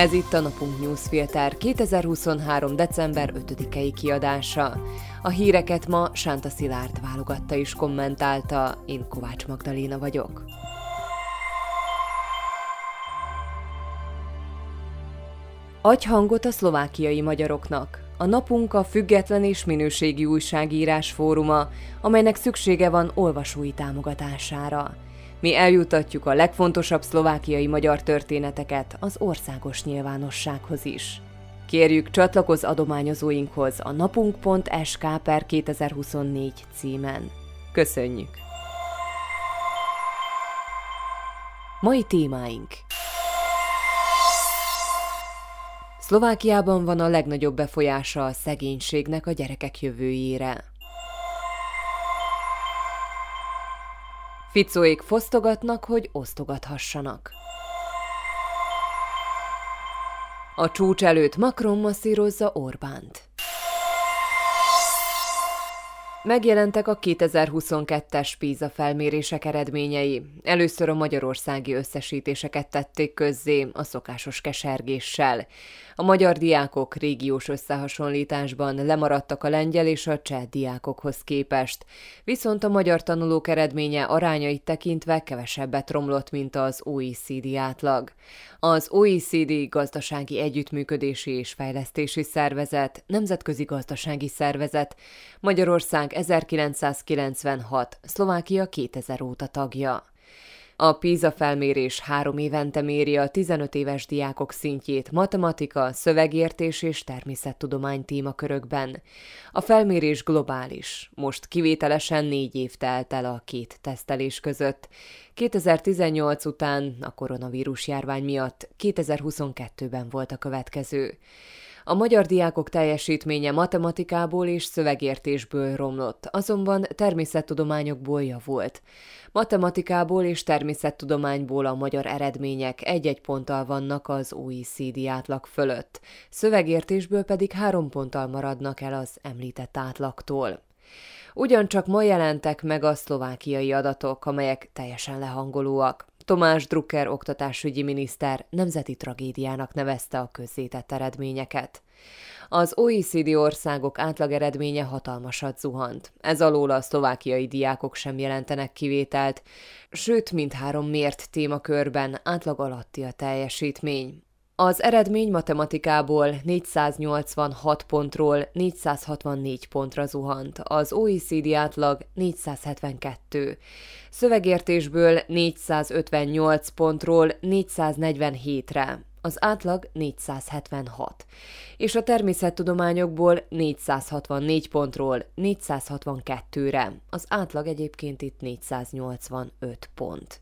Ez itt a Napunk Newsfilter 2023. december 5-i kiadása. A híreket ma Sánta Szilárd válogatta és kommentálta, én Kovács Magdaléna vagyok. Adj hangot a szlovákiai magyaroknak. A napunk a független és minőségi újságírás fóruma, amelynek szüksége van olvasói támogatására. Mi eljutatjuk a legfontosabb szlovákiai magyar történeteket az országos nyilvánossághoz is. Kérjük csatlakoz adományozóinkhoz a napunk.sk per 2024 címen. Köszönjük! Mai témáink Szlovákiában van a legnagyobb befolyása a szegénységnek a gyerekek jövőjére. Ficóék fosztogatnak, hogy osztogathassanak. A csúcs előtt Macron masszírozza Orbánt. Megjelentek a 2022-es PISA felmérések eredményei. Először a magyarországi összesítéseket tették közzé a szokásos kesergéssel. A magyar diákok régiós összehasonlításban lemaradtak a lengyel és a cseh diákokhoz képest, viszont a magyar tanulók eredménye arányait tekintve kevesebbet romlott, mint az OECD átlag. Az OECD gazdasági együttműködési és fejlesztési szervezet, nemzetközi gazdasági szervezet, Magyarország 1996, Szlovákia 2000 óta tagja. A PISA felmérés három évente méri a 15 éves diákok szintjét matematika, szövegértés és természettudomány témakörökben. A felmérés globális, most kivételesen négy év telt el a két tesztelés között. 2018 után a koronavírus járvány miatt 2022-ben volt a következő. A magyar diákok teljesítménye matematikából és szövegértésből romlott, azonban természettudományokból javult. Matematikából és természettudományból a magyar eredmények egy-egy ponttal vannak az OECD átlag fölött, szövegértésből pedig három ponttal maradnak el az említett átlagtól. Ugyancsak ma jelentek meg a szlovákiai adatok, amelyek teljesen lehangolóak. Tomás Drucker oktatásügyi miniszter nemzeti tragédiának nevezte a közzétett eredményeket. Az OECD országok átlageredménye hatalmasat zuhant. Ez alól a szlovákiai diákok sem jelentenek kivételt, sőt, mindhárom mért témakörben átlag alatti a teljesítmény. Az eredmény matematikából 486 pontról 464 pontra zuhant, az OECD átlag 472. Szövegértésből 458 pontról 447-re, az átlag 476, és a természettudományokból 464 pontról 462-re, az átlag egyébként itt 485 pont.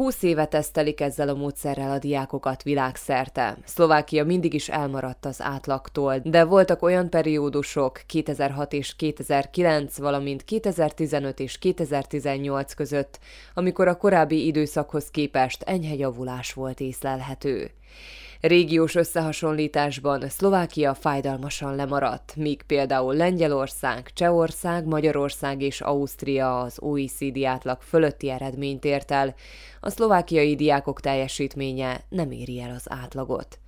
20 éve tesztelik ezzel a módszerrel a diákokat világszerte. Szlovákia mindig is elmaradt az átlagtól, de voltak olyan periódusok 2006 és 2009, valamint 2015 és 2018 között, amikor a korábbi időszakhoz képest enyhe javulás volt észlelhető. Régiós összehasonlításban Szlovákia fájdalmasan lemaradt, míg például Lengyelország, Csehország, Magyarország és Ausztria az OECD átlag fölötti eredményt ért el, a szlovákiai diákok teljesítménye nem éri el az átlagot.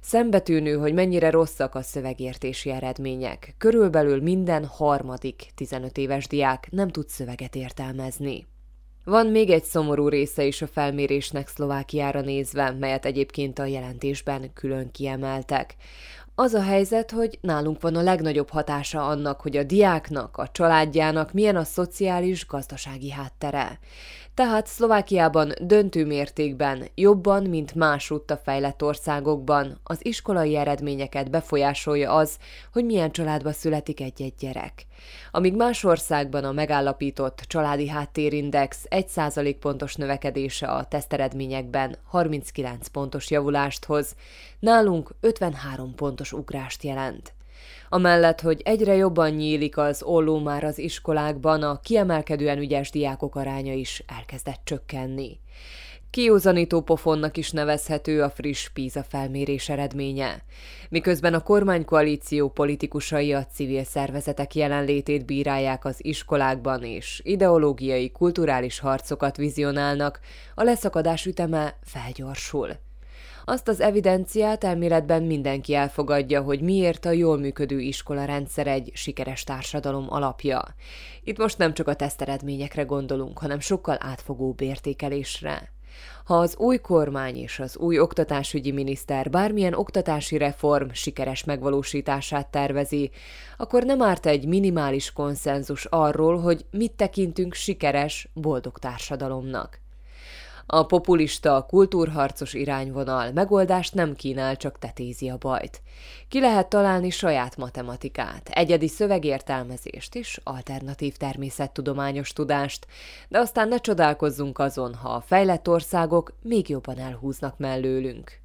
Szembetűnő, hogy mennyire rosszak a szövegértési eredmények. Körülbelül minden harmadik 15 éves diák nem tud szöveget értelmezni. Van még egy szomorú része is a felmérésnek Szlovákiára nézve, melyet egyébként a jelentésben külön kiemeltek. Az a helyzet, hogy nálunk van a legnagyobb hatása annak, hogy a diáknak, a családjának milyen a szociális, gazdasági háttere tehát Szlovákiában döntő mértékben, jobban, mint másutt a fejlett országokban, az iskolai eredményeket befolyásolja az, hogy milyen családba születik egy-egy gyerek. Amíg más országban a megállapított családi háttérindex 1% pontos növekedése a teszteredményekben 39 pontos javulást hoz, nálunk 53 pontos ugrást jelent. Amellett, hogy egyre jobban nyílik az olló már az iskolákban, a kiemelkedően ügyes diákok aránya is elkezdett csökkenni. Kiózanító pofonnak is nevezhető a friss PISA felmérés eredménye. Miközben a kormánykoalíció politikusai a civil szervezetek jelenlétét bírálják az iskolákban és ideológiai, kulturális harcokat vizionálnak, a leszakadás üteme felgyorsul. Azt az evidenciát elméletben mindenki elfogadja, hogy miért a jól működő iskola rendszer egy sikeres társadalom alapja. Itt most nem csak a teszteredményekre gondolunk, hanem sokkal átfogóbb értékelésre. Ha az új kormány és az új oktatásügyi miniszter bármilyen oktatási reform sikeres megvalósítását tervezi, akkor nem árt egy minimális konszenzus arról, hogy mit tekintünk sikeres, boldog társadalomnak. A populista, kultúrharcos irányvonal megoldást nem kínál, csak tetézi a bajt. Ki lehet találni saját matematikát, egyedi szövegértelmezést és alternatív természettudományos tudást, de aztán ne csodálkozzunk azon, ha a fejlett országok még jobban elhúznak mellőlünk.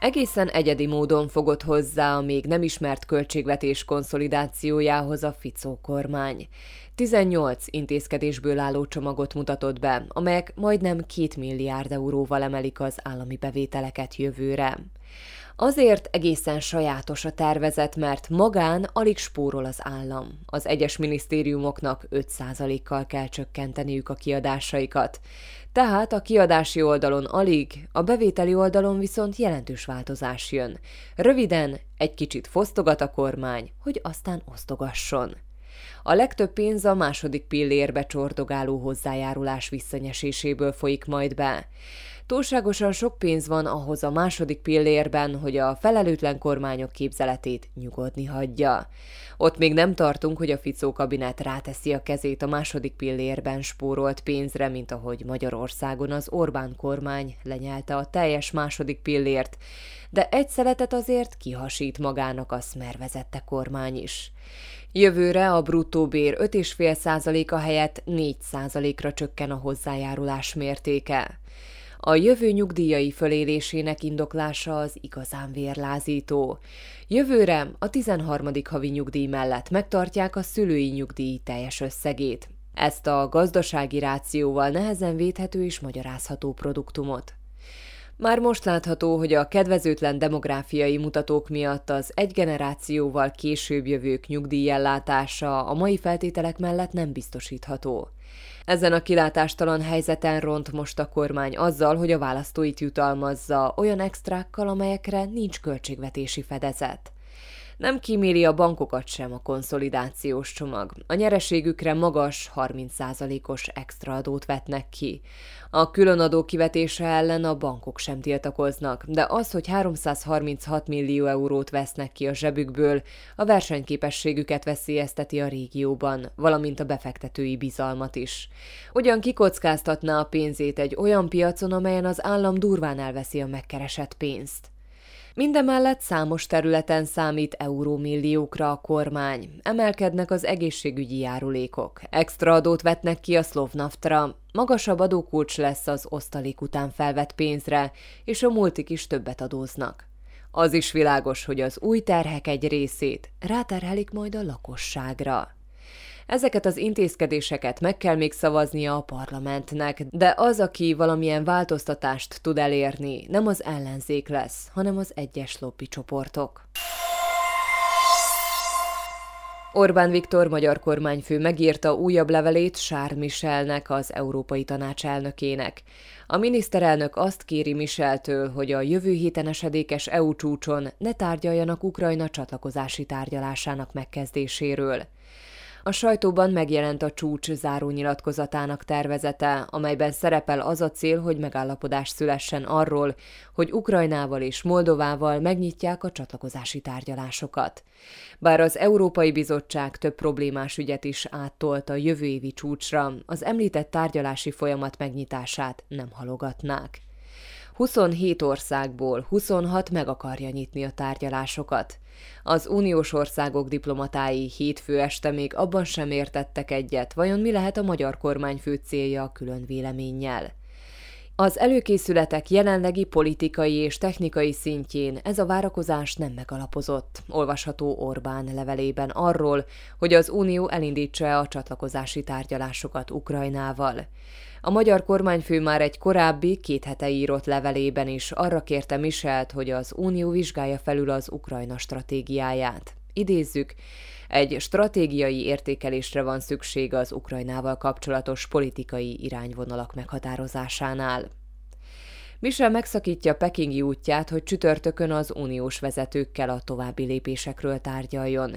Egészen egyedi módon fogott hozzá a még nem ismert költségvetés konszolidációjához a Ficó kormány. 18 intézkedésből álló csomagot mutatott be, amelyek majdnem 2 milliárd euróval emelik az állami bevételeket jövőre. Azért egészen sajátos a tervezet, mert magán alig spórol az állam. Az egyes minisztériumoknak 5%-kal kell csökkenteniük a kiadásaikat. Tehát a kiadási oldalon alig, a bevételi oldalon viszont jelentős változás jön. Röviden, egy kicsit fosztogat a kormány, hogy aztán osztogasson. A legtöbb pénz a második pillérbe csordogáló hozzájárulás visszanyeséséből folyik majd be. Túlságosan sok pénz van ahhoz a második pillérben, hogy a felelőtlen kormányok képzeletét nyugodni hagyja. Ott még nem tartunk, hogy a Ficó kabinet ráteszi a kezét a második pillérben spórolt pénzre, mint ahogy Magyarországon az Orbán kormány lenyelte a teljes második pillért, de egy szeletet azért kihasít magának a Smer vezette kormány is. Jövőre a bruttó bér 5,5%-a helyett 4%-ra csökken a hozzájárulás mértéke. A jövő nyugdíjai fölélésének indoklása az igazán vérlázító. Jövőre a 13. havi nyugdíj mellett megtartják a szülői nyugdíj teljes összegét. Ezt a gazdasági rációval nehezen védhető és magyarázható produktumot. Már most látható, hogy a kedvezőtlen demográfiai mutatók miatt az egy generációval később jövők nyugdíjellátása a mai feltételek mellett nem biztosítható. Ezen a kilátástalan helyzeten ront most a kormány azzal, hogy a választóit jutalmazza olyan extrákkal, amelyekre nincs költségvetési fedezet. Nem kíméli a bankokat sem a konszolidációs csomag. A nyereségükre magas 30%-os extra adót vetnek ki. A különadó kivetése ellen a bankok sem tiltakoznak, de az, hogy 336 millió eurót vesznek ki a zsebükből, a versenyképességüket veszélyezteti a régióban, valamint a befektetői bizalmat is. Ugyan kikockáztatná a pénzét egy olyan piacon, amelyen az állam durván elveszi a megkeresett pénzt. Mindemellett számos területen számít eurómilliókra a kormány. Emelkednek az egészségügyi járulékok. Extra adót vetnek ki a Szlovnaftra. Magasabb adókulcs lesz az osztalék után felvett pénzre, és a multik is többet adóznak. Az is világos, hogy az új terhek egy részét ráterhelik majd a lakosságra. Ezeket az intézkedéseket meg kell még szavaznia a parlamentnek, de az, aki valamilyen változtatást tud elérni, nem az ellenzék lesz, hanem az egyes csoportok. Orbán Viktor magyar kormányfő megírta újabb levelét Sár Michelnek, az Európai Tanács elnökének. A miniszterelnök azt kéri Micheltől, hogy a jövő héten esedékes EU csúcson ne tárgyaljanak Ukrajna csatlakozási tárgyalásának megkezdéséről. A sajtóban megjelent a csúcs záró nyilatkozatának tervezete, amelyben szerepel az a cél, hogy megállapodás szülessen arról, hogy Ukrajnával és Moldovával megnyitják a csatlakozási tárgyalásokat. Bár az Európai Bizottság több problémás ügyet is áttolt a jövő évi csúcsra, az említett tárgyalási folyamat megnyitását nem halogatnák. 27 országból 26 meg akarja nyitni a tárgyalásokat. Az uniós országok diplomatái hétfő este még abban sem értettek egyet, vajon mi lehet a magyar kormány fő célja a külön véleménnyel. Az előkészületek jelenlegi politikai és technikai szintjén ez a várakozás nem megalapozott, olvasható Orbán levelében arról, hogy az Unió elindítsa a csatlakozási tárgyalásokat Ukrajnával. A magyar kormányfő már egy korábbi, két hete írott levelében is arra kérte Michelt, hogy az Unió vizsgálja felül az Ukrajna stratégiáját. Idézzük, egy stratégiai értékelésre van szükség az Ukrajnával kapcsolatos politikai irányvonalak meghatározásánál. Michel megszakítja Pekingi útját, hogy csütörtökön az uniós vezetőkkel a további lépésekről tárgyaljon.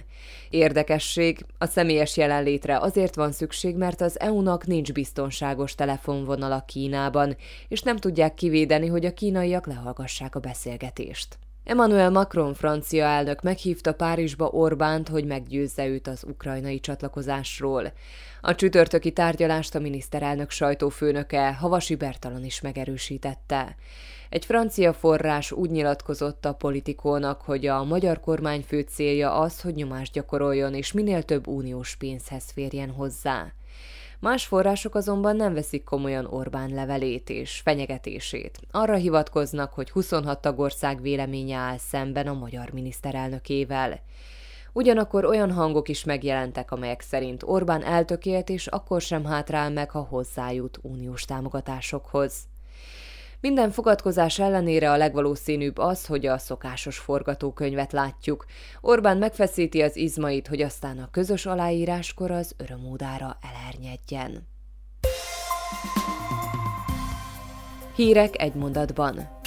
Érdekesség, a személyes jelenlétre azért van szükség, mert az EU-nak nincs biztonságos telefonvonala Kínában, és nem tudják kivédeni, hogy a kínaiak lehallgassák a beszélgetést. Emmanuel Macron francia elnök meghívta Párizsba Orbánt, hogy meggyőzze őt az ukrajnai csatlakozásról. A csütörtöki tárgyalást a miniszterelnök sajtófőnöke Havasi Bertalan is megerősítette. Egy francia forrás úgy nyilatkozott a politikónak, hogy a magyar kormány fő célja az, hogy nyomást gyakoroljon és minél több uniós pénzhez férjen hozzá. Más források azonban nem veszik komolyan Orbán levelét és fenyegetését. Arra hivatkoznak, hogy 26 tagország véleménye áll szemben a magyar miniszterelnökével. Ugyanakkor olyan hangok is megjelentek, amelyek szerint Orbán eltökélt és akkor sem hátrál meg, ha hozzájut uniós támogatásokhoz. Minden fogadkozás ellenére a legvalószínűbb az, hogy a szokásos forgatókönyvet látjuk. Orbán megfeszíti az izmait, hogy aztán a közös aláíráskor az örömódára elernyedjen. Hírek egy mondatban.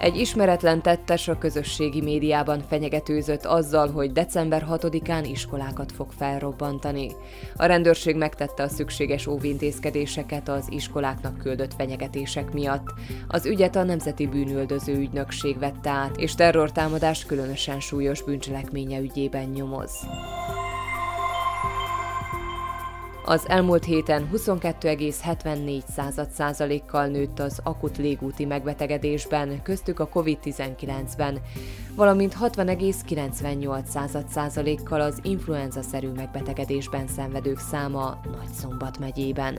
Egy ismeretlen tettes a közösségi médiában fenyegetőzött azzal, hogy december 6-án iskolákat fog felrobbantani. A rendőrség megtette a szükséges óvintézkedéseket az iskoláknak küldött fenyegetések miatt. Az ügyet a Nemzeti Bűnüldöző Ügynökség vette át, és terrortámadás különösen súlyos bűncselekménye ügyében nyomoz. Az elmúlt héten 22,74 százalékkal nőtt az akut légúti megbetegedésben, köztük a COVID-19-ben, valamint 60,98 százalékkal az influenza-szerű megbetegedésben szenvedők száma Nagyszombat megyében.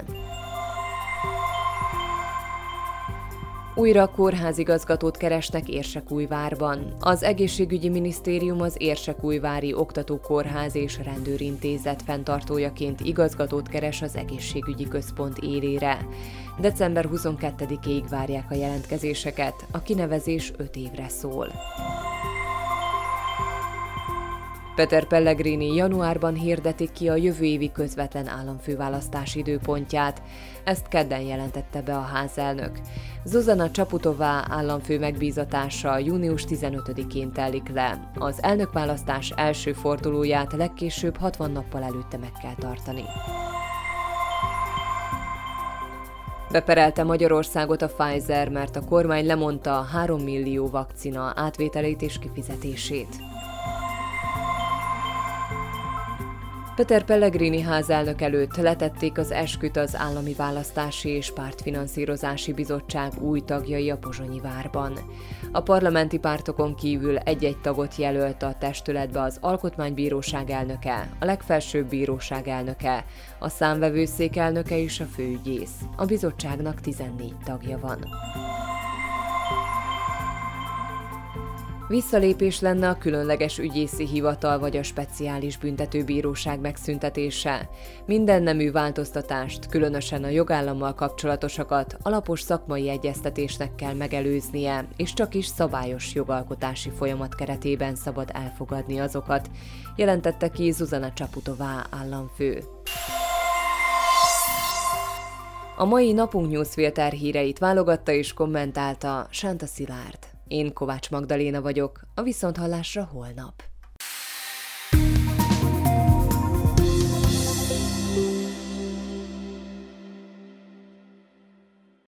Újra kórházigazgatót keresnek Érsekújvárban. Az egészségügyi minisztérium az Érsekújvári Oktatókórház és Rendőrintézet fenntartójaként igazgatót keres az egészségügyi központ élére. December 22-ig várják a jelentkezéseket, a kinevezés 5 évre szól. Peter Pellegrini januárban hirdetik ki a jövő évi közvetlen államfőválasztás időpontját. Ezt kedden jelentette be a házelnök. Zuzana Csaputová államfő megbízatása június 15-én telik le. Az elnökválasztás első fordulóját legkésőbb 60 nappal előtte meg kell tartani. Beperelte Magyarországot a Pfizer, mert a kormány lemondta a 3 millió vakcina átvételét és kifizetését. Peter Pellegrini házelnök előtt letették az esküt az Állami Választási és Pártfinanszírozási Bizottság új tagjai a Pozsonyi várban. A parlamenti pártokon kívül egy-egy tagot jelölt a testületbe az Alkotmánybíróság elnöke, a legfelsőbb bíróság elnöke, a számvevőszék elnöke és a főügyész. A bizottságnak 14 tagja van. Visszalépés lenne a különleges ügyészi hivatal vagy a speciális büntetőbíróság megszüntetése. Minden nemű változtatást, különösen a jogállammal kapcsolatosakat alapos szakmai egyeztetésnek kell megelőznie, és csak is szabályos jogalkotási folyamat keretében szabad elfogadni azokat, jelentette ki Zuzana Csaputová államfő. A mai napunk newsfilter híreit válogatta és kommentálta Sánta Szilárd. Én Kovács Magdaléna vagyok, a Viszonthallásra holnap.